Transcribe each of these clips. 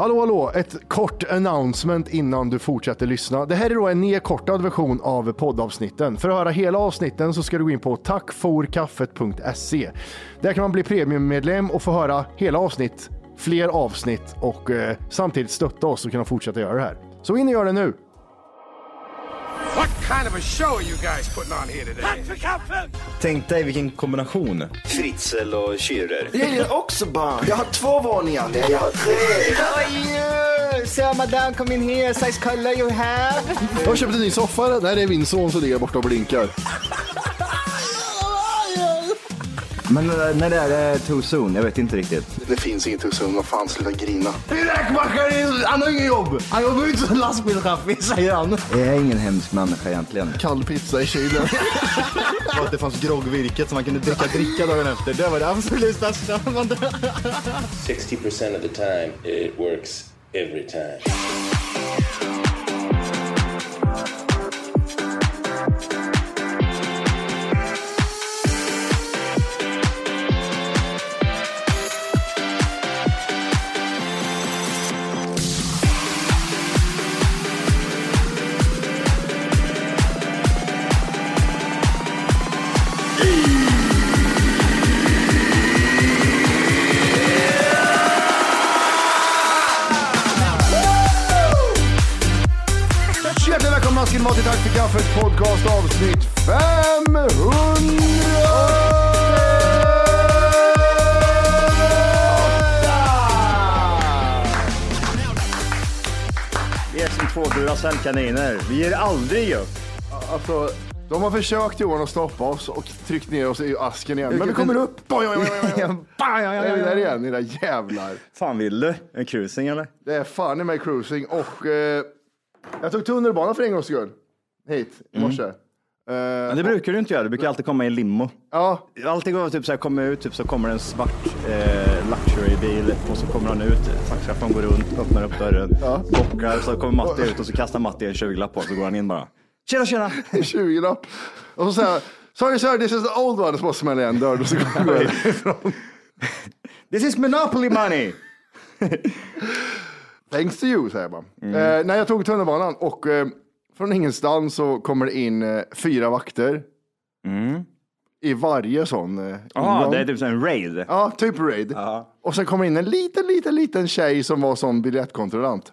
Hallå, hallå! Ett kort announcement innan du fortsätter lyssna. Det här är då en nedkortad version av poddavsnitten. För att höra hela avsnitten så ska du gå in på tackforkaffet.se. Där kan man bli premiummedlem och få höra hela avsnitt, fler avsnitt och eh, samtidigt stötta oss och kunna fortsätta göra det här. Så in och gör det nu! What kind of a show are you guys putting on here today? Tänk dig vilken kombination. Fritzl och Schürrer. Jag gillar också barn. Jag har två våningar. Nej, jag har tre. Oj, so madame, come in here. Size color you have. Jag har köpt en ny soffa. Där är min son som ligger borta och blinkar. Men när när det är too soon, jag vet inte riktigt. Det finns inget hos honom. Vad fan, sluta grina. Räkmackaren, han har inget jobb. Han jobbar ju inte som lastbilschaffis, säger han. Jag är ingen hemsk människa egentligen. Kall pizza i kylen. Och att det fanns groggvirket som man kunde dricka dricka dagen efter. Det var det absolut bästa. 60% of the time, it works every time. Duracell-kaniner. Vi ger aldrig upp. Alltså, de har försökt Johan att stoppa oss och tryckt ner oss i asken igen. Men vi kommer upp. Oj, oj, oj, oj. Där är vi där igen, era jävlar. Fan vill du? En cruising eller? Det är fan i mig cruising och eh, jag tog tunnelbana för en gångs skull. Hit i morse. Eh, Men det brukar du inte göra. Du brukar alltid komma i limo. Ja, Alltid går typ så här, kommer ut, typ så kommer en svart eh, luxury-bil och så kommer han ut, taxichauffören går runt, öppnar upp dörren, Ja. bockar, så kommer Matti ut och så kastar Matti en 20-lapp på och så går han in bara. Tjena, tjena! 20-lapp. Och så säger jag, sorry sir, this is the old one. Så bara smäller igen dörren och så går jag ifrån. This is monopoly money! Thanks to you, säger man. Eh, när jag tog tunnelbanan och eh, från ingenstans så kommer det in eh, fyra vakter. I varje sån eh, Ja, ingång. det är typ som en raid. Ja, typ raid. Och sen kommer in en liten, liten, liten tjej som var som biljettkontrollant.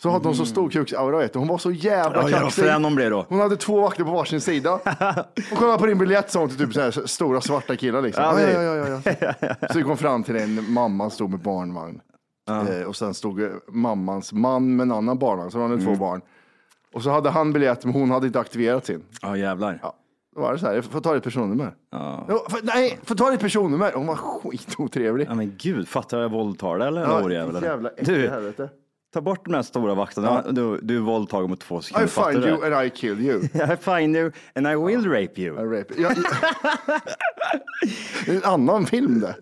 Så hade hon så stor kuksaura, vet du. Hon var så jävla Ja, kaxig. frän hon blev då. Hon hade två vakter på varsin sida. Hon kollade på din biljett sa hon till typ så här stora svarta killar liksom. Ja, Ja, det- ja, ja, ja, ja. Så vi kom fram till en mamma stod med barnvagn. Eh, och sen stod eh, mammans man med en annan barnvagn, så hon hade två barn. Och så hade han biljett, men hon hade inte aktiverat sin. Ja, jävlar. Ja. Då var det så här, jag får ta ditt personnummer. Ja, för, nej, får ta ditt personnummer. Hon var skitotrevlig. Ja, men gud, fattar jag våldtar dig eller? Ja, Ja, jävlar. jävla Du, helvete. ta bort de här stora vakterna. Du, du är våldtagen mot två I sekunder. fattar find you det? and I kill you. I find you and I will rape you. I rape. Ja, ja. det är en annan film det.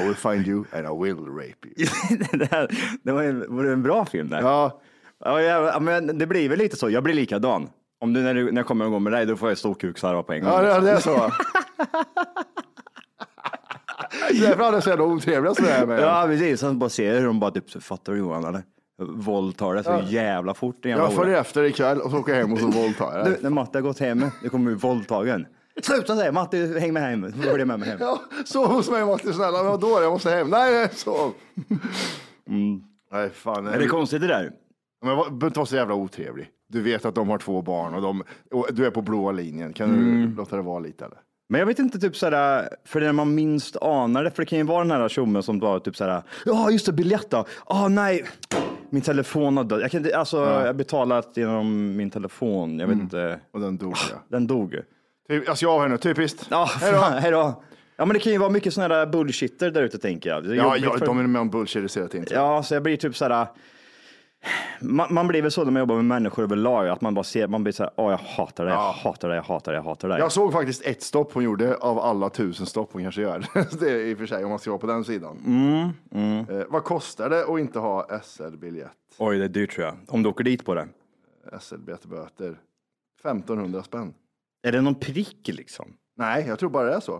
I will find you and I will rape you. det, här, det var en, var det en bra film där. Ja, Ja, ja, men det blir väl lite så. Jag blir likadan. Om du när, du, när jag kommer igång med dig, då får jag storkuksarva på en gång. ja det, det är så. Därför hade jag så jävla otrevliga som jag är med. Ja, precis. Sen bara ser hur de bara typ, så fattar du Johan eller? Våldtar det så jävla fort. jävla Jag följer efter ikväll och så åker jag hem och så våldtar jag Du, dig. när Matte har gått hem, det kommer bli våldtagen. Sluta säga Matti, häng med hem. Så följer med mig hem. Ja, sov hos mig Matti snälla. Men då jag måste hem. Nej, nej, sov. Nej, fan. Är det konstigt det där? Men vad- behöver inte vara så jävla otrevlig. Du vet att de har två barn och, de, och du är på blåa linjen. Kan du låta det vara lite eller? Men jag vet inte, typ såhär, för när man minst anar det, för det kan ju vara den här tjommen som bara typ såhär, ja just det, biljett då, ah nej, min telefon har dött. Jag, kan, inte- alltså, jag har betalat genom min telefon, jag vet inte, Och den dog ja. den dog. Typ, jag ska av här nu, typiskt. Ja, Hej då. fan, hej då. Ja men det kan ju vara mycket sådana där bullshitter där ute tänker jag. Det är Ja, jobbigt ja, för- de är med om bullshit hela tiden. Ja, så jag blir typ såhär, man, man blir väl så när man jobbar med människor överlag, att man bara ser, man blir såhär, åh jag hatar dig, jag hatar dig, jag hatar dig, jag hatar dig. Jag såg faktiskt ett stopp hon gjorde av alla tusen stopp hon kanske gör. det är i och för sig om man ska vara på den sidan. Eh, vad kostar det att inte ha SL-biljett? Oj, det är dyrt tror jag. Om du åker dit på det. SL-biljettböter. 1500 spänn. Är det någon prick liksom? Nej, jag tror bara det är så.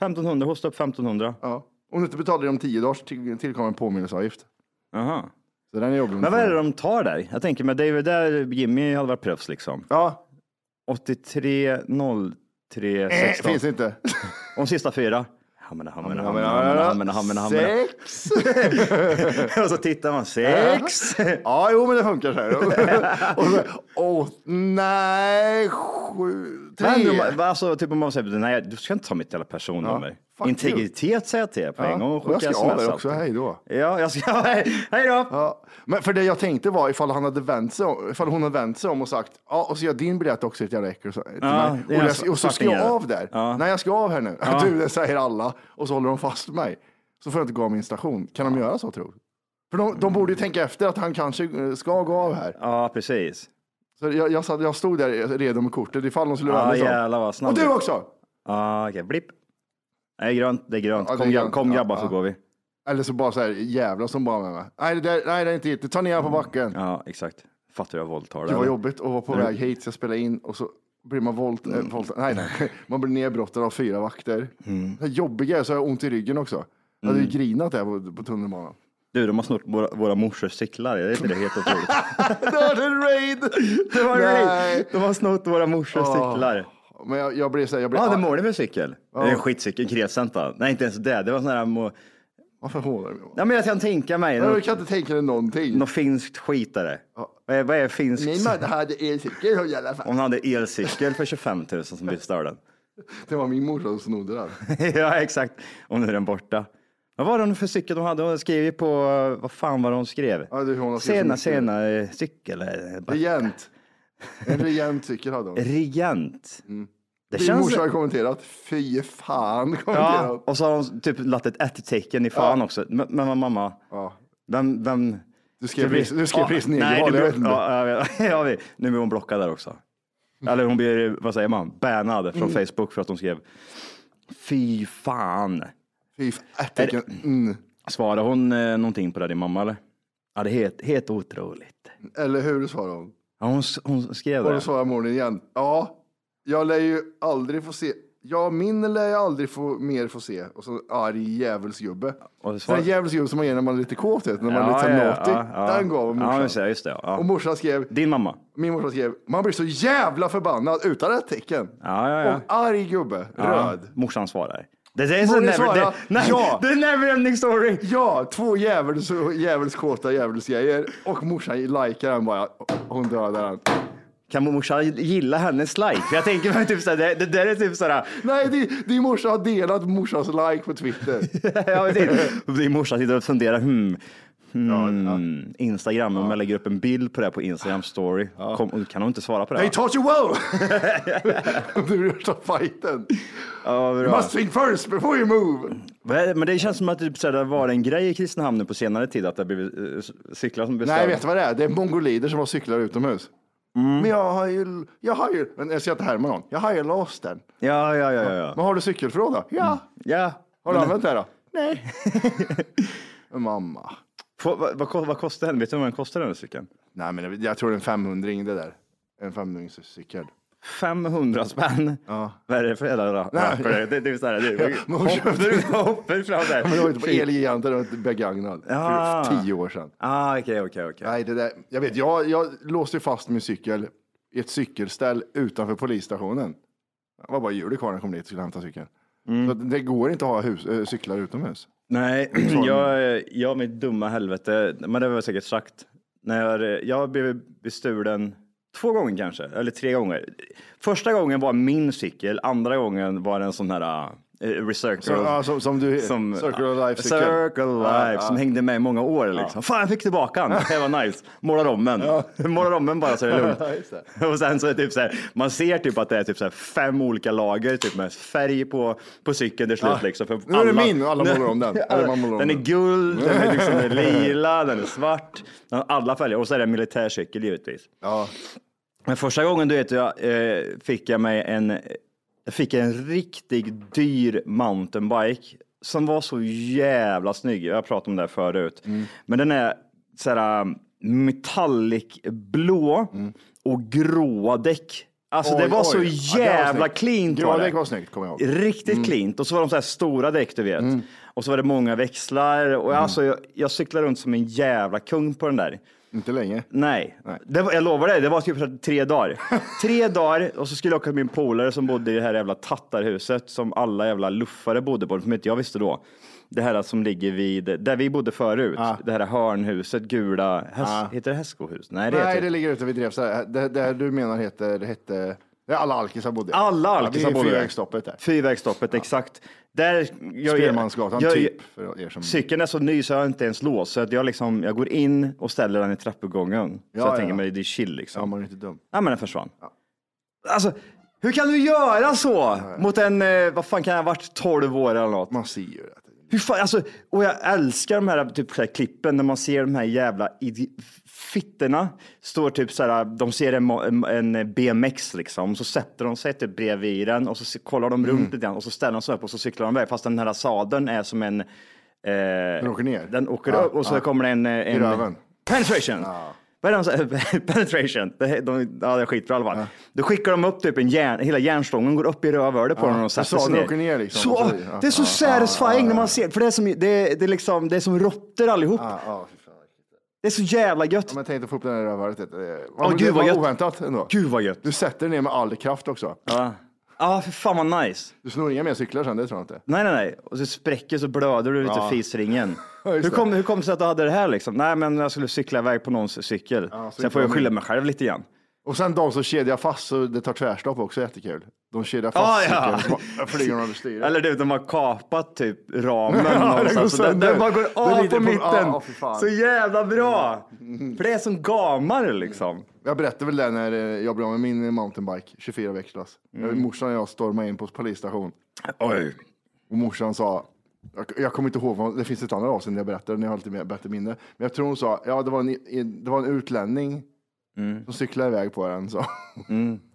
1500, hosta upp 1500. Ja. Om du inte betalar det om tio dagar så till- tillkommer en påminnelseavgift. Aha. Så den är jobbig. Men vad är det de tar där? Jag tänker med David där, Jimmy hade varit proffs liksom. Ja, 83, 03, eh, 16. finns inte. De sista fyra. Hamna, hamna, Ja, hamna, hamna, ja, hamna, hamna, hamna. Sex. Och så tittar man, sex. Ja, jo, men det funkar så här. Och så, åh, nej, sju, tre. Men alltså, typ om man säger, nej du ska inte ta mitt jävla personnummer. Fuck. Integritet säger jag till er på en gång. och jag ska av allt. också, hej då. Ja, jag ska, hej, hej då. Ja, men för det jag tänkte var ifall han hade vänt sig om, ifall hon hade vänt sig om och sagt, ja, och så gör din biljett också ett jävla äckel. Ja, och, jag, och så ska jag av där. Ja. Nej, jag ska av här nu. Ja. Du, det säger alla. Och så håller de fast mig. Så får jag inte gå av min station. Kan de göra så tror du? För de, de borde ju tänka efter att han kanske eh, ska gå av här. Ja, precis. Så jag, jag, satt, jag stod där redo med kortet ifall de skulle vända sig om. Och du också! Ja, okej, blipp. Nej, grönt, det är grönt. Ja, det är Kom, grönt. kom Ja, grabbar så ja. går vi. Eller så bara så här, jävlar som bara med mig. Nej, det, där, nej, det är inte hit. Ta ner honom på backen. Ja, exakt. Fattar du vad våldtar Det var jobbigt att vara på väg hit, så jag spelade in och så blir man volt, äh, volt, nej, nej. man blir nedbrottad av fyra vakter. Det här jobbiga är så har jag ont i ryggen också. Jag hade ju grinat där på, på tunnelbanan. Du, de har snott våra, våra morsors cyklar. Det är inte det helt otroligt? Det var en raid! Det var Nej. raid. De har snott våra morsors Åh. cyklar. Men jag, jag blev så här, jag blev Vad hade arg. målet med cykel? Det är en skitcykel? Nej, inte ens det. Det var sån här... Må... Varför hånar du mig? Ja, men jag kan tänka mig. Jag Något, kan inte tänka dig någonting. något finskt skitare. Vad är, vad är finskt? Min man hade elcykel i alla fall. Hon hade elcykel för 25 000 som blev störd. Det var min morsa som snodde den. ja, exakt. Och nu är den borta. Vad var det för cykel de hade? Hon skrev ju på, vad fan var det hon skrev? Ja, det hon Sena, sena eh, cykel. eh, bara- Regent. En regent cykel hade hon. Regent. Det Din känns... morsa har kommenterat. Fy fan Ja, kommenterat. och så har hon typ lagt ett ett-tecken i fan också. Men, men mamma, Ja. vem, vem? Du skrev pris- du skrev pris nej, negerval, du, jag vet inte. ja, ja, vi- nu blir hon blockad där också. Eller hon blir, vad säger man, bannad från Mm. Facebook för att hon skrev Fy fan. Fy fan. Ättecken. Mm. Svarade hon eh, någonting på det, din mamma eller? Ja, det är helt, helt otroligt. Eller hur svarade hon? Ja, hon, hon skrev Och det. då svarade morgonen igen. Ja, jag lär ju aldrig få se. Ja, min lär jag aldrig få mer få se. Och så arg djävulsgubbe. Och det Så en svar- djävulsgubbe som man ger när man är lite kåt, vet, när man är lite ja, naughty. ja, ja. Den gav morsan. Ja, just det. Just det ja. Och morsan skrev, Din mamma. min morsa skrev, man blir så jävla förbannad utan ett tecken. Ja, ja, ja. Och arg gubbe, röd. Morsan svarar. Det, är så never, det, nej, ja. det är never ending story. Ja, två djävuls, djävulskåta djävulsgrejer. Och morsan likar den bara. Hon dödar den. Kan morsan gilla hennes like? För jag tänker mig typ såhär, det, det där är typ såhär, Nej, din, din morsa har delat morsans like på Twitter. vet inte. Din morsa sitter och funderar, hmm, hmm Instagram, om jag lägger upp en bild på det på Instagram story, kom, kan hon inte svara på det? They taught you well! du är värsta fighten. Ja, You must think first before you move. Men det känns som att det typ såhär, det var en grej i Kristinehamn nu på senare tid, att det har blivit eh, cyklar som blir Nej, vet du vad det är? Det är mongolider som har cyklar utomhus. Mm. Men jag har ju, jag har ju, men jag ska inte härma någon. Jag har ju låst den. Ja, ja, ja, ja. ja. Men har du cykelförråd då? Ja. ja. Har du Men- använt det då? Nej. Mamma. Få- vad, vad, vad kostar den? Vet du vad den kostar den här cykeln? Nej, men jag- jag tror en 500 det där. En 500 cykel. 500 spänn. Ja. Vad är det för jävla rackare? Det, det är så här, det hoppar, hoppar fram där. Men det var inte på Elgiganten, ett begagnad. Ja. För tio år sedan. Ah, okej, okej, okej. Nej, det där, jag vet, jag, jag låste fast min cykel i ett cykelställ utanför polisstationen. Det var bara hjulet kvar när jag kom dit och skulle hämta cykeln. Mm. Så det går inte att ha hus, äh, cyklar utomhus. Nej, jag, jag mitt dumma helvete, men det var säkert sagt. När jag, jag blev bestulen två gånger kanske, eller tre gånger. Första gången var min cykel, andra gången var det en sån här recircle. Så, ja, som, som du, som, Circle of Life-cykel. Circle Life, Ja, som ja. hängde med i många år. Liksom. Fan, jag fick tillbaka den. Det var nice. Målar om den. Målar om den bara så är det lugnt. Ja. Och sen så är det typ så här, man ser typ att det är typ så här fem olika lager typ med färg på, på cykeln till slut. Ja. Liksom, för Nu är det min och alla målar om den. Man målar om den är guld, den är liksom lila, den är svart. Den alla färger. Och så är det en militärcykel givetvis. Ja. Men första gången du vet, jag, eh, fick jag mig en, jag fick en riktigt dyr mountainbike som var så jävla snygg. Jag har pratat om det förut. Mm. Men den är så här um, metallic blå och gråa däck. Alltså det Mm. Oj, var oj. så Ja, det jävla snyggt. cleant. Gråa det. däck var snyggt, kommer jag ihåg. Riktigt cleant. Och så var de så här stora däck, du vet. Och så var det många växlar. Och alltså, jag, jag cyklade runt som en jävla kung på den där. Inte länge. Nej, Nej. Det var, jag lovar dig, det var typ här tre dagar. tre dagar och så skulle jag åka till min polare som bodde i det här jävla tattarhuset som alla jävla luffare bodde på, som inte jag visste då. Det här som ligger vid, där vi bodde förut, det här hörnhuset, gula, häst, Ah. heter det hästskohus? Nej, det Nej, heter det ligger ute vid Drevsta. Det, det du menar heter, det hette, det är alla alkisar bodde. Alla alkisar ja, bodde. Fyrvägsstoppet där. Fyrvägsstoppet, exakt. Där, jag, Spelmansgatan jag- typ. För er som... Cykeln är så ny så jag har inte ens lås, så att jag, liksom, jag går in och ställer den i trappuppgången. så Ja, jag ja. tänker mig, det är chill liksom. Ja, man är inte dum. Ja, men den försvann. Alltså, hur kan du göra så mot en, eh, vad fan kan jag ha varit, 12 år eller något? Man ser ju det. Hur fan, alltså, och jag älskar de här, typ, så här klippen när man ser de här jävla fittorna. Står typ så här, de ser en, en, BMX liksom, så sätter de sig typ bredvid den och så kollar de runt lite grann och så ställer de sig upp och så cyklar de iväg. Fast den här sadeln är som en... Eh, den åker ner? Den åker Ja, upp och så ja. kommer det en... en röven. Penetration! Vad är det de säger? Penetration. Det, de, ja, det är skitbra i alla fall. Då skickar de upp typ en järn, hela järnstången går upp i rövhålet på den och de sätter sig ner. ner liksom, Så, ja, det är så ja, satisfying när man ser, för det är som, det, det är liksom, det är som råttor allihop. Ja, ja, fy fan. Det är så jävla gött. Ja, men tänk att få upp den här rövhålet. Gud, det vad var gött. oväntat ändå. Gud vad gött. Du sätter den ner med all kraft också. Ja, ah, för fan vad nice. Du snor inga mer cyklar sen, det tror jag inte. Nej, nej, nej. Och så spräcker så blöder du lite Ja. fisringen. Ja, just hur, kom, hur kom det sig att du hade det här liksom? Nej, men jag skulle cykla iväg på någons cykel. Ja, Sen får jag skylla mig själv lite grann. Och sen de som kedjar fast så det tar tvärstopp också, jättekul. De kedjar fast Ah, ja. cykeln flyger de över styret. Eller du, de har kapat typ ramen någonstans. så den, bara går av på på- mitten. fan. så jävla bra. För det är som gamar liksom. Jag berättade väl det när eh, jag blev med min mountainbike, 24 växlas. Mm. Morsan och jag stormade in på polisstation Oj. och morsan sa, jag, jag kommer inte ihåg, vad, det finns ett annat avsnitt där jag berättade, när jag har lite bättre minne. Men jag tror hon sa, ja det var en, det var en utlänning Mm. som cyklade iväg på den. Så.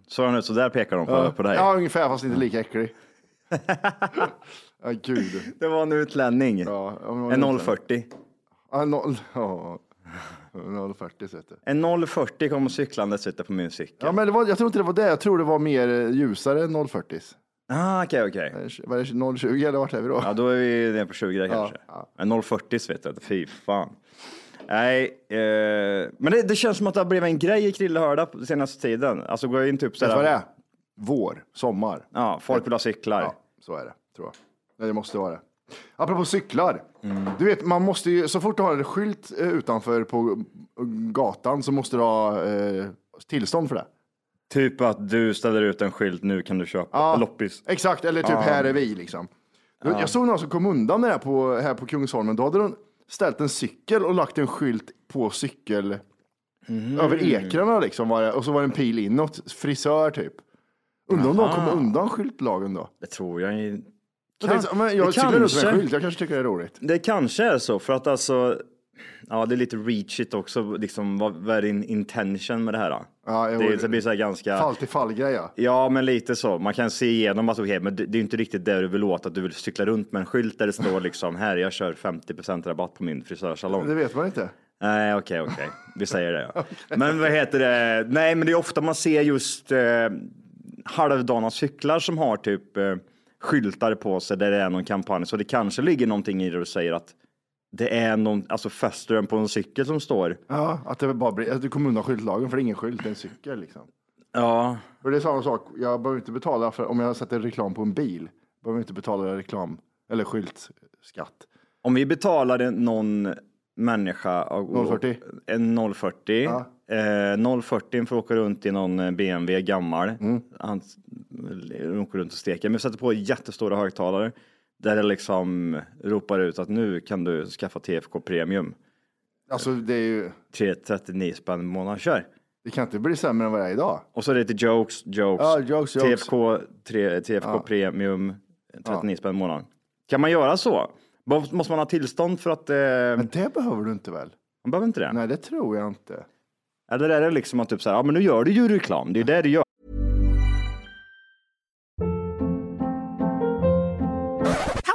Så han ut, så där pekar de på, på dig. Ja, ungefär, fast inte lika äcklig. ja, gud. Det var en utlänning. Ja, ja, men En inte- 040. Ja, noll, ja, 040 så heter det. En 040 kom cyklande sitter på min cykel. Ja, men det var, jag tror inte det var det. Jag tror det var mer eh, ljusare än 040. Ah, okej, okej. Eh, Var det 020 eller vart är vi då? Ja, då är vi nere på 20 där kanske. ja. En 040 vet jag, fy fan. Nej, eh, men det, det känns som att det har blivit en grej i Krillehörda på senaste tiden. Alltså går in typ Vet du vad det sådär. är? Vår, sommar. Ja, folk vill ha cyklar. Ja, så är det, tror jag. Nej, det måste vara det. Apropå cyklar. Du vet, man måste ju, så fort du har en skylt eh, utanför på gatan så måste du ha eh, tillstånd för det. Typ att du ställer ut en skylt, nu kan du köpa Ja, loppis. Exakt, eller typ här är vi liksom. Jag såg någon som kom undan med det här på, här på Kungsholmen. Då hade de ställt en cykel och lagt en skylt på cykel över ekrarna liksom. Var det, och så var det en pil inåt, frisör typ. Undrar om de kom undan skyltlagen då? Det tror jag inte. Jag, tänkte, men jag det cyklar ut med en kanske- skylt, jag kanske tycker det är roligt. Det kanske är så, för att alltså, ja det är lite reachigt också, liksom vad, vad är din intention med det här? Ja, jag- det, det blir så här ganska... Fall till fall-grej ja. Ja, men lite så. Man kan se igenom att okej, men det, det är inte riktigt det du vill åt, att du vill cykla runt med en skylt där det står liksom här, jag kör 50% rabatt på min frisörsalong. Det vet man inte. Nej, okej, okej. Vi säger det. Ja. Men vad heter det? Nej, men det är ofta man ser just eh, halvdana cyklar som har typ eh, skyltar på sig där det är någon kampanj. Så det kanske ligger någonting i det du säger att det är någon, alltså fäster den på en cykel som står. Ja, att det bara blir, att du kommer undan skyltlagen för det är ingen skylt, det är en cykel liksom. Ja, För det är samma sak, jag behöver inte betala för om jag sätter reklam på en bil. Behöver inte betala reklam eller skyltskatt. om vi betalade någon människa och- 040. en 040, Ja. eh, 040 får åka runt i någon eh, BMW gammal. Mm. Han eh, åker runt och steker. Men vi sätter på jättestora högtalare där det liksom ropar ut att nu kan du skaffa TFK Premium. Alltså det är ju, 339 spänn i månaden, kör! det kan inte bli sämre än vad det är idag. Och så är det lite jokes, jokes. Ja, jokes, jokes. TFK, tre, TFK Premium, 39 spänn i månaden. Kan man göra så? Må- Måste man ha tillstånd för att... Eh, Men det behöver du inte väl? man behöver inte det? Nej, det tror jag inte. Eller är det liksom att typ så här, ja men nu gör du ju reklam, det är ju det du gör.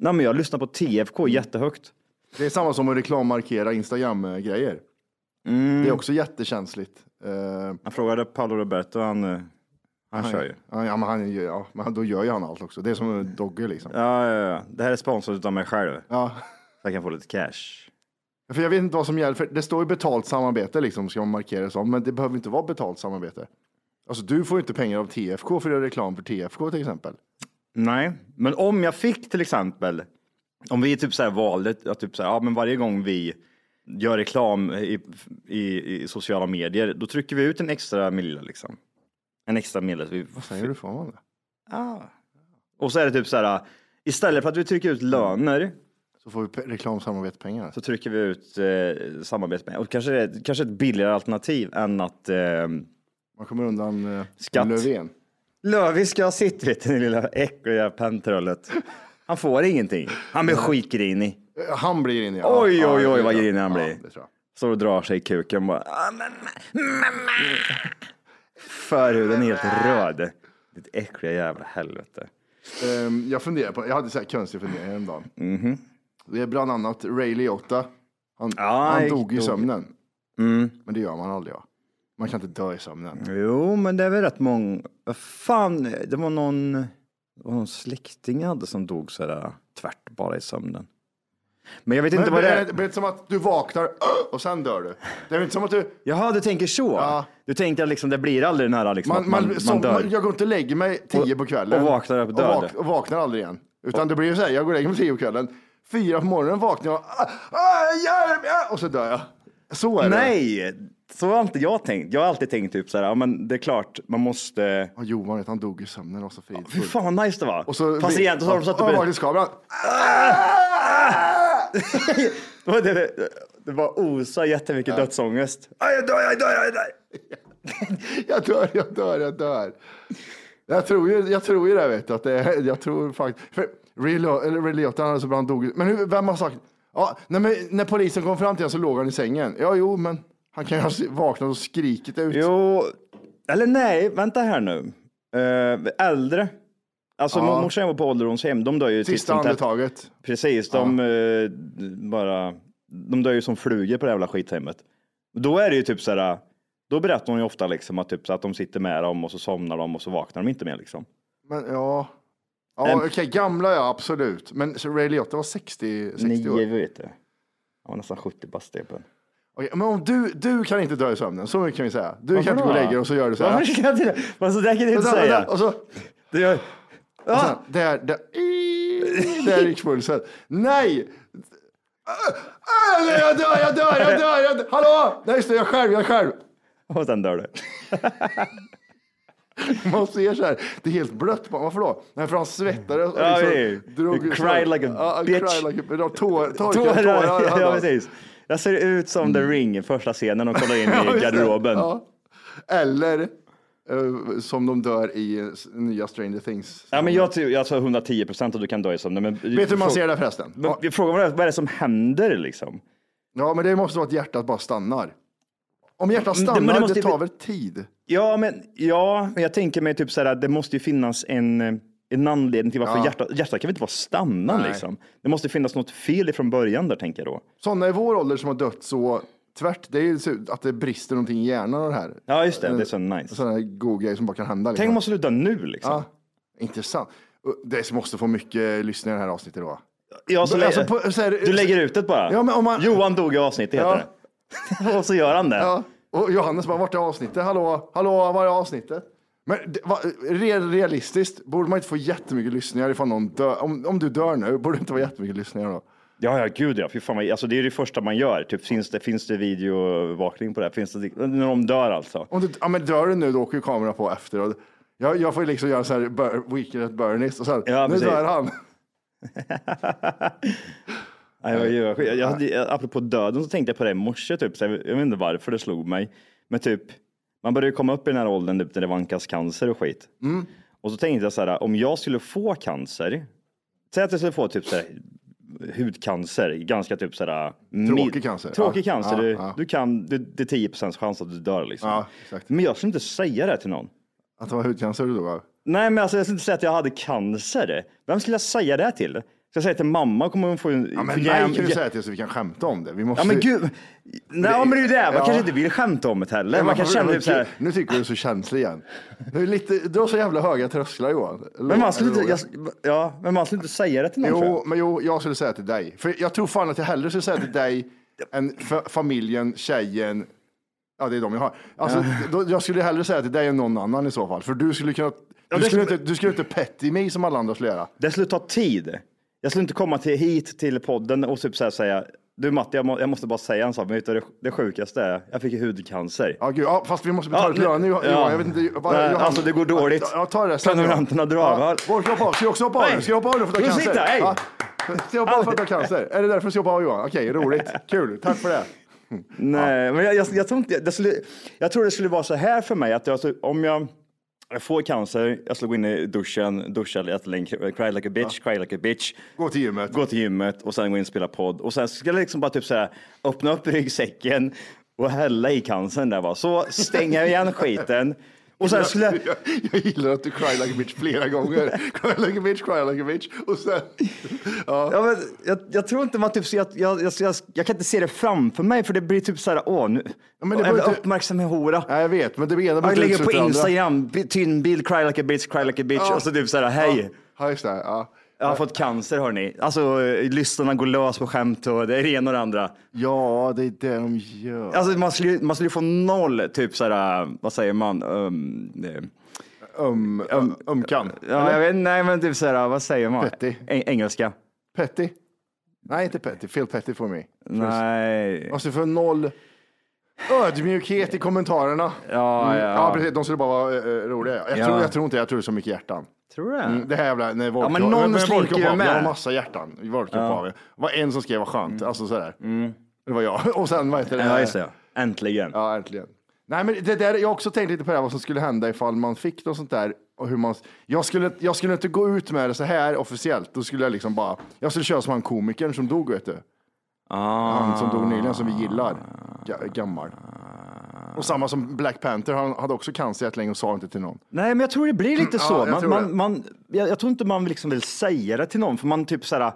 Nej men jag lyssnar på TFK jättehögt. Det är samma som att reklammarkera Instagram-grejer. Mm. Det är också jättekänsligt. Eh, Jag frågade Paolo Roberto, han, eh, han kör ju. Ja, men han, gör- ja, men då gör ju han allt också. Det är som en Dogge liksom. Ja, ja, ja. Det här är sponsrat av mig själv. Ja. Så jag kan få lite cash. För jag vet inte vad som gäller, för det står ju betalt samarbete liksom, ska man markera det som, men det behöver inte vara betalt samarbete. Alltså du får ju inte pengar av TFK för att göra reklam för TFK till exempel. Nej, men om jag fick till exempel, om vi typ så här valde att typ så här, ja men varje gång vi gör reklam i, i, i sociala medier, då trycker vi ut en extra mille liksom. En extra mille. Vi, Vad säger du? Får man det? ah. Och så är det typ så här, istället för att vi trycker ut löner Så får vi pe- reklamsamarbetspengar. så trycker vi ut eh, samarbetspengar. Och kanske det kanske ett billigare alternativ än att eh, Man kommer undan eh, Skatt. Löfven. Lövis ska ha sitt, vet du, det lilla äckliga pentrollet. Han får ingenting. Han blir skitgrinig. Han blir in i ja. Oj, Ja, oj, oj, vad grinig han Ja, blir. det tror jag. Drar sig i kuken bara. "Ah, mamma, mamma." Förhuden är helt röd. Ditt äckliga jävla helvete. Ehm, jag funderar på, jag hade så här konstig fundering häromdagen. Mhm. Det är bland annat Ray Liotta. Han, Ja, han dog i dog. sömnen. Mm. Men det gör man aldrig va? Man kan inte dö i sömnen. Jo, men det är väl rätt många. Fan, det var någon, det var någon släkting jag hade som dog sådär tvärt bara i sömnen. Men jag vet inte Men vad det är. det är som att du vaknar och sen dör du. Det är inte som att du... Jaha, du tänker så? Ja. Du tänkte att liksom, det blir aldrig den här liksom, Man, man, man, som, man, jag går inte och lägger mig tio Och- på kvällen. och vaknar upp och, död. och vaknar aldrig igen. Utan det blir ju så här, jag går och lägger mig tio på kvällen. Fyra på morgonen vaknar jag. Ah, ah, hjälp, och så dör jag. Så är det. Nej, så har inte jag tänkt. Jag har alltid tänkt typ så här, ja, men det är klart, man måste... Ja, Johan vet, han dog i sömnen och så fint. Fy fan vad nice det var. Och så, Fast egentligen så har de satt upp... Ja, en- vakningskameran. Det var, det, det var osa jättemycket dödsångest. Aj, jag dör, jag dör, jag dör. Jag dör, jag dör, jag dör. Jag tror ju, jag tror ju det, vet du, att det är, jag tror faktiskt, för Liotta, han hade så bra han dog. Men hur, vem har sagt, ja, nej, men när polisen kom fram till honom så låg han i sängen. Ja, jo, men han kan ju ha vaknat och skrikit ut. Jo, eller nej, vänta här nu. Eh, äldre. Alltså Ja. morsan var på ålderdomshem, de dör ju Sista andetaget. Precis, de eh, bara, de dör ju som flugor på det jävla skithemmet. Då är det ju typ så här, då berättar hon ju ofta liksom att, typ så att de sitter med dem och så somnar de och så vaknar de inte mer liksom. Men ja, ja okej, gamla ja, absolut. Men Ray Liotta var 60, 60 Nio, år. vet du. Han var nästan 70 bast. Okej, men om du, du kan inte dö i sömnen, så mycket kan vi säga. Du Varför kan inte gå och då? lägga dig och så gör du så här. Varför ska jag inte det? Alltså, det kan jag inte Vänta, säga. vänta, Och så, Det gör... Och sen, där, där, där gick pulsen. Nej! Ah, ah, nej, Jag dör, jag dör, jag dör, jag dör. Hallå! Nej, just det, jag är själv, jag är själv. Och sen dör du. Man ser så här, det är helt blött. Varför då? Nej, för han svettades. och Ja, liksom det är- drog- you cried like a Ja, bitch. cried like a, tår, torkade Tårar, tårar. Ja, precis. Jag ser ut som The Ring, första scenen de kollar in Ja, i det. garderoben. Ja. Eller eh, som de dör i eh, nya Stranger Things. Ja, men jag, tror- tror 110 procent att du kan dö i sömn. Men, Vet du hur man ser det förresten? Men, vad det är- vad är det som händer liksom? Ja, men det måste vara att hjärtat bara stannar. Om hjärtat Men det- stannar, det det, måste- tar väl tid? Ja, men, ja, men jag tänker mig typ så här, det måste ju finnas en, eh, en anledning till varför Ja. hjärtat, hjärtat kan väl inte bara stanna Nej. liksom. Det måste finnas något fel ifrån början där tänker jag då. Sådana i vår ålder som har dött så tvärt, det är ju att det brister någonting i hjärnan och det här. Ja, just det, det är så nice. Sådana god grejer som bara kan hända. Tänk om man skulle dö nu liksom. Ja, intressant. Det måste få mycket lyssnare i det här avsnittet då. Ja, så Alltså, på- så här- du lägger ut det bara. Ja, men man- Johan dog i avsnittet heter Ja. det. och så gör han det. Ja, och Johannes bara, vart är avsnittet? Hallå, hallå, var är avsnittet? Men det, va, re- realistiskt, borde man inte få jättemycket lyssningar ifall någon dör? Om, om du dör nu, borde det inte vara jättemycket lyssningar då? Ja, ja, gud ja. Fy fan, vad- alltså, det är det första man gör. Typ, finns, det, finns det videovakning på det? här? Finns det, när de dör alltså? Om du, ja, men dör du nu, då åker ju kameran på efter. Och jag, jag får ju liksom göra så här bur, Weekend at Bernies och sen, Ja, nu precis. dör han. Nej, jag, jag, jag, jag hade, apropå döden så tänkte jag på det i morse, typ, så jag, jag vet inte varför det slog mig. Men typ, man börjar ju komma upp i den här åldern typ, när det vankas cancer och skit. Mm. Och så tänkte jag så här, om jag skulle få cancer, säg att jag skulle få typ så här, hudcancer, ganska typ så här, Tråkig mild- cancer. Tråkig Ja, cancer, ja, du, ja. du kan, det, det är 10 procents chans att du dör liksom. Men jag skulle inte säga det till någon. Att det var hudcancer du dog av. Nej, men alltså, jag skulle inte säga att jag hade cancer. Vem skulle jag säga det till? Ska jag säga till mamma kommer hon få en... Ja, men nej jäm- kan du säga till så vi kan skämta om det. Vi måste... Ja men gud. Nej men det är ju det, man Ja. kanske inte vill skämta om det heller. Ja, Man kan känna typ så här. Nu tycker du är så känslig igen. Du, är lite, du har så jävla höga trösklar Johan. Men man skulle inte, jag, ja, men man skulle inte säga det till någon tror Jo, jag. men jo, jag skulle säga till dig. För jag tror fan att jag hellre skulle säga till dig än familjen, tjejen. Ja, det är de jag har. Alltså, då, jag skulle hellre säga till dig än någon annan i så fall. För du skulle kunna, du skulle- inte, du skulle inte petty mig som alla andra skulle göra. Det skulle ta tid. Jag skulle inte komma till, hit till podden och typ så här säga, du Matte, jag, må, jag måste bara säga en sak, men vet du, det, det sjukaste är, jag fick ju hudcancer. Ja, gud, ja, fast vi måste betala Ja, lön nu Johan. ja. Jag vet inte. Vad, Nej, Johan, alltså, det går dåligt. Ja, tar det sen. Prenumeranterna drar av. Vår hoppa av. Ska jag också hoppa av? Ska jag hoppa av för att Du har cancer? sitta. Ja. Ska jag hoppa av för att jag har cancer? Är det därför du ska hoppa av Johan? Okej, roligt. Kul. Tack för det. Nej, men jag, jag, jag, tror inte, det skulle, jag tror det skulle vara så här för mig, att jag, alltså, om jag, jag får cancer, jag skulle gå in i duschen, duscha jättelänge, cry like a bitch, cry like a bitch. Gå till gymmet. Gå till gymmet och sen gå in och spela podd. Och sen skulle jag liksom bara typ så här, öppna upp ryggsäcken och hälla i cancern där va. Så stänga igen skiten. Och sen skulle jag, jag, jag gillar att du cry like a bitch flera gånger. Cry like a bitch, cry like a bitch. Och sen... Ja. Ja, men jag, jag tror inte man typ, jag, jag, jag, jag, jag kan inte se det framför mig för det blir typ så här, åh nu, Ja, men det jag vill inte- uppmärksamma hora. Nej, jag vet, men det ena Jag lägger på andra. Instagram, tynn bild, cry like a bitch, cry like a bitch Ja. och så typ så här, hej, Ja, just det. Ja. Jag har fått cancer hörni. Alltså lyssnarna går lös på skämt och det är det ena och det andra. ja, det är det de gör. Alltså man skulle, man skulle få noll, typ så här, vad säger man? Um, eh, Um, um, umkan. ja, jag vet, nej men typ så här, vad säger man? Petty. Eng- engelska. Petty. Nej, inte petty. Fel petty för mig. Nej. Alltså för noll ödmjukhet i kommentarerna. Ja, Mm, ja. ja precis. De skulle bara vara uh, roliga. Jag, Ja. tror, jag tror inte jag tror det så mycket hjärtan. Tror du det? Mm, det här jävla, när Volker, men någon slinker ju med. Jag har massa hjärtan i Volker-paven. Det var en som skrev vad skönt, alltså sådär. Det var jag. Och sen vad heter det? Mm. Ja, just det. Äntligen. Ja, äntligen. Nej, men det där, jag har också tänkt lite på det här, vad som skulle hända ifall man fick något sånt där. Och hur man, jag, skulle, jag skulle inte gå ut med det så här officiellt. Då skulle jag liksom bara, jag skulle köra som han komikern som dog, vet du. Ah. Han som dog nyligen, som vi gillar. Ga- Gammal. Och samma som Black Panther, han hade också cancer jättelänge och sa inte till någon. Nej, men jag tror det blir lite Ja, så. jag Man, tror det. man, man, jag, jag tror inte man liksom vill säga det till någon, för man typ så här,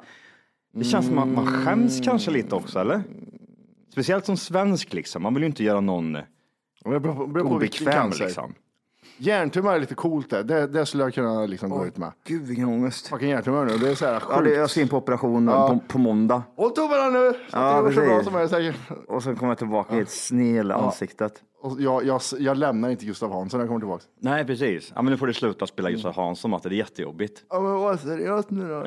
det känns som att man skäms kanske lite också, eller? Speciellt som svensk liksom, man vill ju inte göra någon Det beror på, beror på vilken obekväm cancer. liksom. Hjärntumör är lite coolt det. Det, det skulle jag kunna liksom gå ut med. Gud vilken ångest. Fucking hjärntumör nu, det är så här Ja, sjukt. det, jag ska in på operation på, på måndag Håll tummarna nu! Så Ja, att det går så bra som möjligt säkert. och sen kommer jag tillbaka i ett snel ansiktet. Och jag, jag, jag lämnar inte Gustav Hansson när jag kommer tillbaka. Nej, precis. Ja, men nu får du sluta spela Gustav Hansson, att det är jättejobbigt. Ja men var seriös nu då.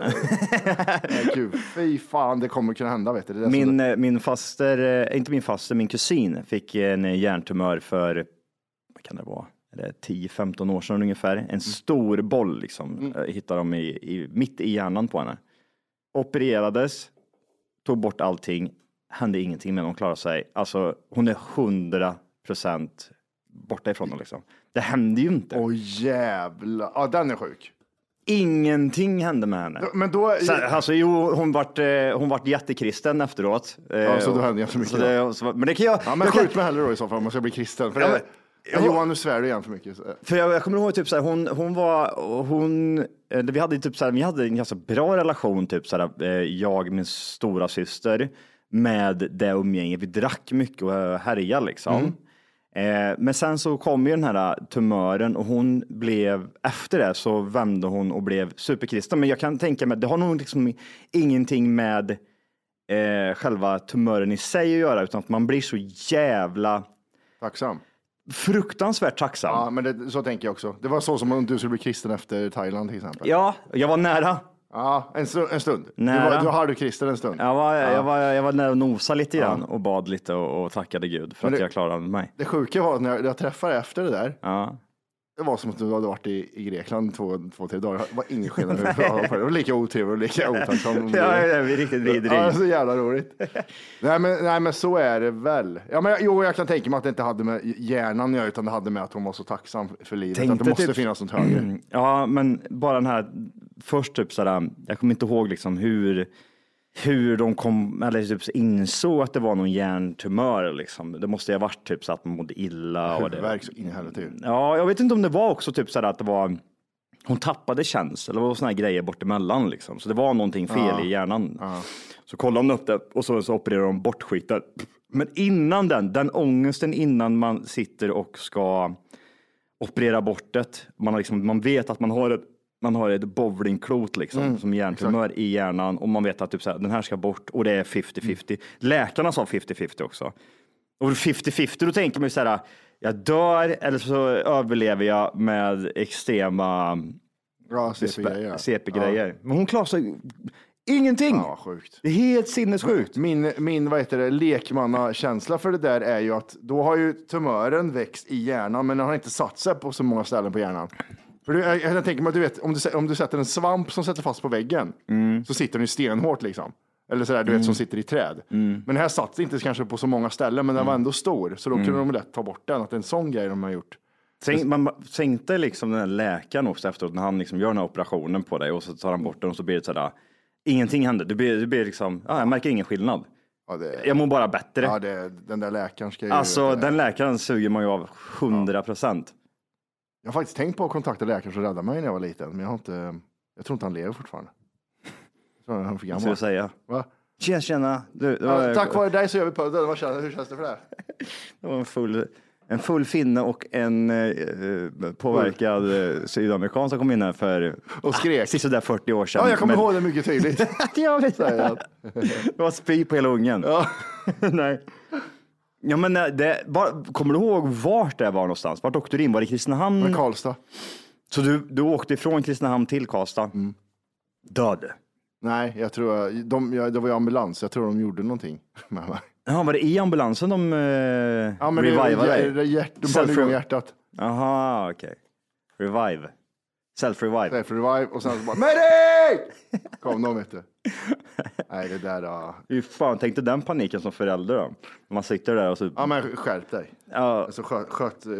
Nej gud, fy fan det kommer kunna hända vet du. Det är det som- Min, eh, min faster, eh, inte min faster, min kusin fick en hjärntumör för kan det vara, 10-15 år sedan ungefär. En stor boll liksom, eh, hittade de i, i, mitt i hjärnan på henne. Opererades, tog bort allting, hände ingenting med henne, hon klarade sig. Alltså hon är 100 procent borta ifrån det liksom. Det hände ju inte. Oj jävlar. Ja, den är sjuk. Ingenting hände med henne. Men då... Så, alltså, jo, hon vart, eh, hon vart jättekristen efteråt. Eh, Ja, så då hände inte så mycket så det, så, men det kan jag... Ja, men jag kan, skjut mig hellre då i så fall om jag ska bli kristen. För Ja, det, Ja, Johan, nu svär du igen för mycket. För jag, jag kommer ihåg typ så här, hon, hon var, hon, eh, vi hade typ så här, vi hade en ganska bra relation, typ så här, eh, jag, min stora syster med det umgänget. Vi drack mycket och eh, härjade liksom. Eh, men sen så kom ju den här tumören och hon blev, efter det så vände hon och blev superkristen. Men jag kan tänka mig, det har nog liksom ingenting med eh, själva tumören i sig att göra, utan att man blir så jävla Tacksam. Fruktansvärt tacksam. Ja, men det, så tänker jag också. Det var så som om du skulle bli kristen efter Thailand till exempel. Ja, jag var nära. Ja, en, stu- en stund. Du Nära. var, du var halvkristen en stund. Jag var, jag var, jag var nära att nosa lite grann och bad lite och, och tackade Gud för Men att det- jag klarade mig. Det sjuka var att när jag, jag träffade efter det där, Ja. Det var som att du hade varit i, i Grekland två, två, tre dagar. Det var ingen skillnad. det var lika otrevligt och lika otacksam. Ja, det är riktigt vidrig. Ja, så jävla roligt. nej, men, nej, men så är det väl. Ja, men, jo, jag kan tänka mig att det inte hade med hjärnan att göra, utan det hade med att hon var så tacksam för livet. Tänkte att det måste typ- finnas något högre. Ja, men bara den här, först typ sådär, jag kommer inte ihåg liksom hur, hur de kom, eller typ så insåg att det var någon hjärntumör liksom. Det måste ju ha varit typ så att man mådde illa. Huvudvärk så in i helvete. Ja, jag vet inte om det var också typ så att det var hon tappade känsel, det var såna här grejer bort emellan liksom. Så det var någonting fel i hjärnan. Så kollade de upp det och så, så opererade de bort skiten. Men innan den, den ångesten innan man sitter och ska operera bort det. Man, har liksom, man vet att man har ett man har ett bowlingklot liksom, som hjärntumör i hjärnan och man vet att typ så här, den här ska bort och det är 50-50. Läkarna sa 50-50 också. Och 50-50, då tänker man ju så här, jag dör eller så överlever jag med extrema Ja, CP-grejer. CP-grejer. Men hon klarar sig ingenting. Ja, sjukt. Det är helt sinnessjukt. Min, min vad heter det, lekmannakänsla för det där är ju att då har ju tumören växt i hjärnan, men den har inte satt sig på så många ställen på hjärnan. För du, jag, jag tänker mig att du vet, om du, om du sätter en svamp som sätter fast på väggen, så sitter den ju stenhårt liksom. Eller sådär, du vet, som sitter i träd. Men den här satt inte kanske på så många ställen, men den var ändå stor. Så då kunde de lätt ta bort den, att det är en sån grej de har gjort. Tänk, man tänkte liksom den här läkaren också efteråt när han liksom gör den här operationen på dig och så tar han bort den och så blir det sådär, ingenting händer. Det blir, det blir liksom, ja, jag märker ingen skillnad. Ja, det, Jag mår bara bättre. ja, det, den där läkaren ska ju... alltså den läkaren suger man ju av 100 procent. Jag har faktiskt tänkt på att kontakta läkaren som räddade mig när jag var liten, men jag har inte... Jag tror inte han lever fortfarande. Jag tror han är för Ska du säga. Va? Tjena, tjena. Du, det, var, Ja, tack vare dig så gör vi podden. Vad hur känns det för det? det var en full, en full finne och en eh, påverkad eh, sydamerikan som kom in här för Och skrek. ah, sisådär 40 år sedan. Ja, jag kommer Men- ihåg det mycket tydligt. Ja, det Säger. Det var spy på hela ungen. Ja. Nej. Ja, men eh, det, bara, kommer du ihåg vart det var någonstans? Vart åkte du in? Var det Kristinehamn? Men Karlstad. Så du, du åkte ifrån Kristinehamn till Karlstad? Mm. Död? Nej, jag tror, de, jag, det var ju ambulans. Jag tror de gjorde någonting med mig. Ja, var det i ambulansen de eh, Ja, men revivade dig? de bara igång hjärtat. Jaha, okej. Revive. Self-revive. Self revive och sen så bara medic! Kom de vet du. Nej, det där. Uh... Hur fan, tänk dig den paniken som förälder då. Man sitter där och så... Ja, men skärp dig. Ja, Alltså, sköt, sköt, eh,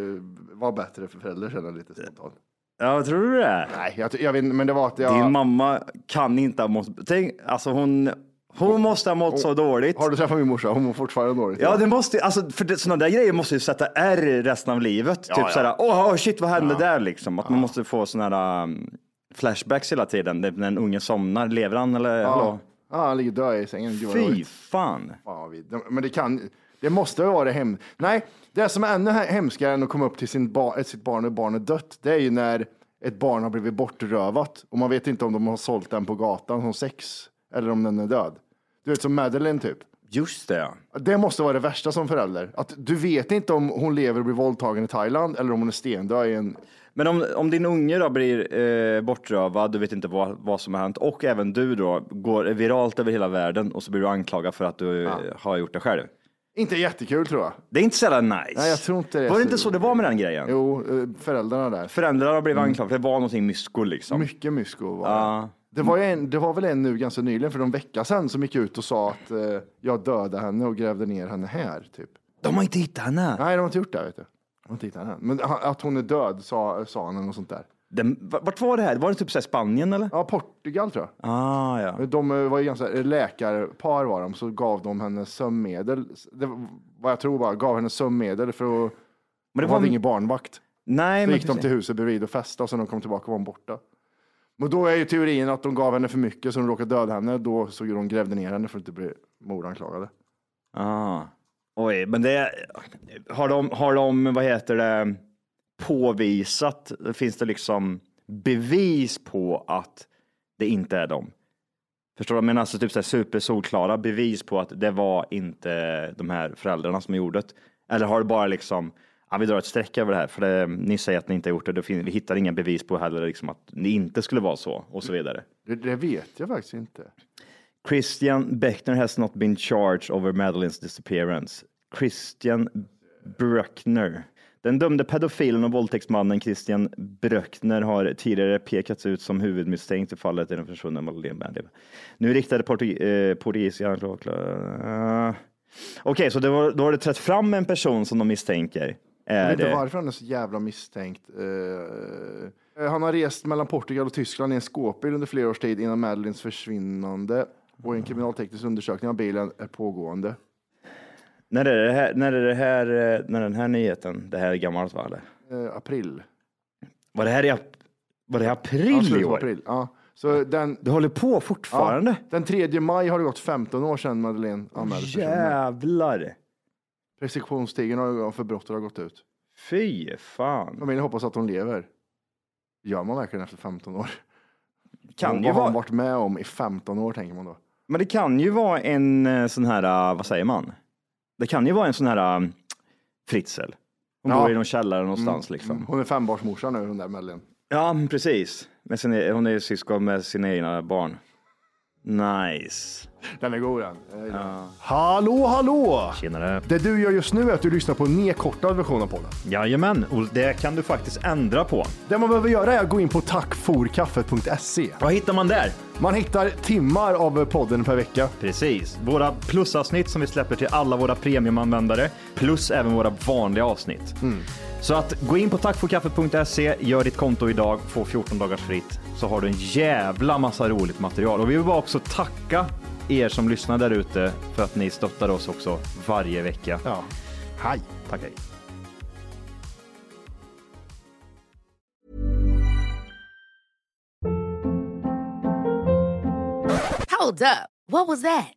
var bättre för föräldrar känner lite spontant. ja tror du det? Nej, jag, jag vet men det var att jag... Din mamma kan inte ha mått... Tänk, alltså hon, hon måste ha mått så dåligt. Har du träffat min morsa? Hon mår fortfarande dåligt. Ja, det måste, alltså, för det, sådana där grejer måste ju sätta ärr resten av livet. typ ja. såhär, åh shit vad hände där liksom? Att man måste få sådana här um, flashbacks hela tiden. Det- När en unge somnar, lever han eller? Ja, hallå? ja han ligger död i sängen. Gud, Fy fan. Men det kan, det måste vara det hem. Nej, det som är ännu he- hemskare än att komma upp till sin bar, sitt barn och barnet dött, det är ju när ett barn har blivit bortrövat och man vet inte om de har sålt den på gatan som sex eller om den är död. Du vet som Madeleine typ. Just det. Det måste vara det värsta som förälder. Att du vet inte om hon lever och blir våldtagen i Thailand eller om hon är stendöd i en... Men om, om din unge då blir eh, bortrövad, du vet inte vad, vad som har hänt och även du då går viralt över hela världen och så blir du anklagad för att du eh, har gjort det själv. Inte jättekul tror jag. Det är inte jävla nice. Nej, jag tror inte det. Var det inte så det var med den grejen? Jo, eh, föräldrarna där. Föräldrarna blev anklagade, för det var någonting mysko liksom. Mycket mysko var det. Ja. Det var, en, det var väl en nu ganska nyligen, för någon vecka sedan, som gick ut och sa att eh, jag dödade henne och grävde ner henne här. Typ. De har inte hittat henne. Nej, de har inte gjort det. Vet du. De har inte hittat henne. Men att hon är död sa, sa han eller något sånt där. Den, vart var det här? Var det typ så Spanien eller? Ja, Portugal tror jag. Ah, ja. De eh, var ju ganska läkarpar var de, så gav de henne sömnmedel. Det, var- vad jag tror bara, gav henne sömnmedel för att... Men de det var hade ingen barnvakt. Nej, Så men gick de precis. till huset bredvid och festade och sen när de kom tillbaka var hon borta. Men då är ju teorin att de gav henne för mycket så de råkade döda henne. Då så de grävde ner henne för att inte bli mordanklagade. Ah. Oj, men det har de, har de, vad heter det, påvisat, finns det liksom bevis på att det inte är dem? Förstår du? Men alltså typ så här supersolklara bevis på att det var inte de här föräldrarna som gjorde det. Eller har det bara liksom, ja, vi drar ett streck över det här för det, ni säger att ni inte har gjort det, då fin- vi hittar inga bevis på heller liksom att det inte skulle vara så och så vidare. Det, det vet jag faktiskt inte. Christian Beckner has not been charged over Madeleines disappearance. Christian Bruckner. Den dömde pedofilen och våldtäktsmannen Christian Bruckner har tidigare pekats ut som huvudmisstänkt i fallet i den försvunna Madeleine Bandit. Nu riktade eh, portugisiska anklagelser. Uh. Okej, så det var, då har det trätt fram en person som de misstänker. Jag vet inte varför han är så jävla misstänkt. Eh, han har rest mellan Portugal och Tyskland i en skåpbil under flera års tid innan Madeleines försvinnande. Och en kriminalteknisk undersökning av bilen är pågående. När är det här, när är det här, eh, när är den här nyheten, det här är gammalt va? Eller? Eh, april. Var det här i, ap- var det i Ja, april i år? april. Ja. Så den, Det håller på fortfarande? ja, den 3 maj har det gått 15 år sedan Madeleine anmäldes. Jävlar. Preskriptionstiden har- för brottet har gått ut. Fy fan. Familjen hoppas att hon lever. Gör man verkligen efter 15 år? Kan Vad ju har vara, varit med om i 15 år tänker man då? men det kan ju vara en eh, sån här, eh, vad säger man? Det kan ju vara en sån här um, Fritzl. Hon Ja. bor i någon källare någonstans liksom. Hon är fembarnsmorsa nu den där Madeleine. Ja, men precis. Med sin, hon är ju syskon med sina egna barn. Nice. Den är god den. Den. Hallå, hallå! Tjenare. Det du gör just nu är att du lyssnar på en nedkortad version av podden. Jajamän, och det kan du faktiskt ändra på. Det man behöver göra är att gå in på tackforkaffet.se. Vad hittar man där? Man hittar timmar av podden per vecka. Precis. Våra plusavsnitt som vi släpper till alla våra premiumanvändare, plus även våra vanliga avsnitt. Så att gå in på tackforkaffet.se, gör ditt konto idag, få 14 dagars fritt, så har du en jävla massa roligt material. Och vi vill bara också tacka er som lyssnar där ute för att ni stöttar oss också varje vecka. Ja. Hej! Tack hej. Hold up. What was that?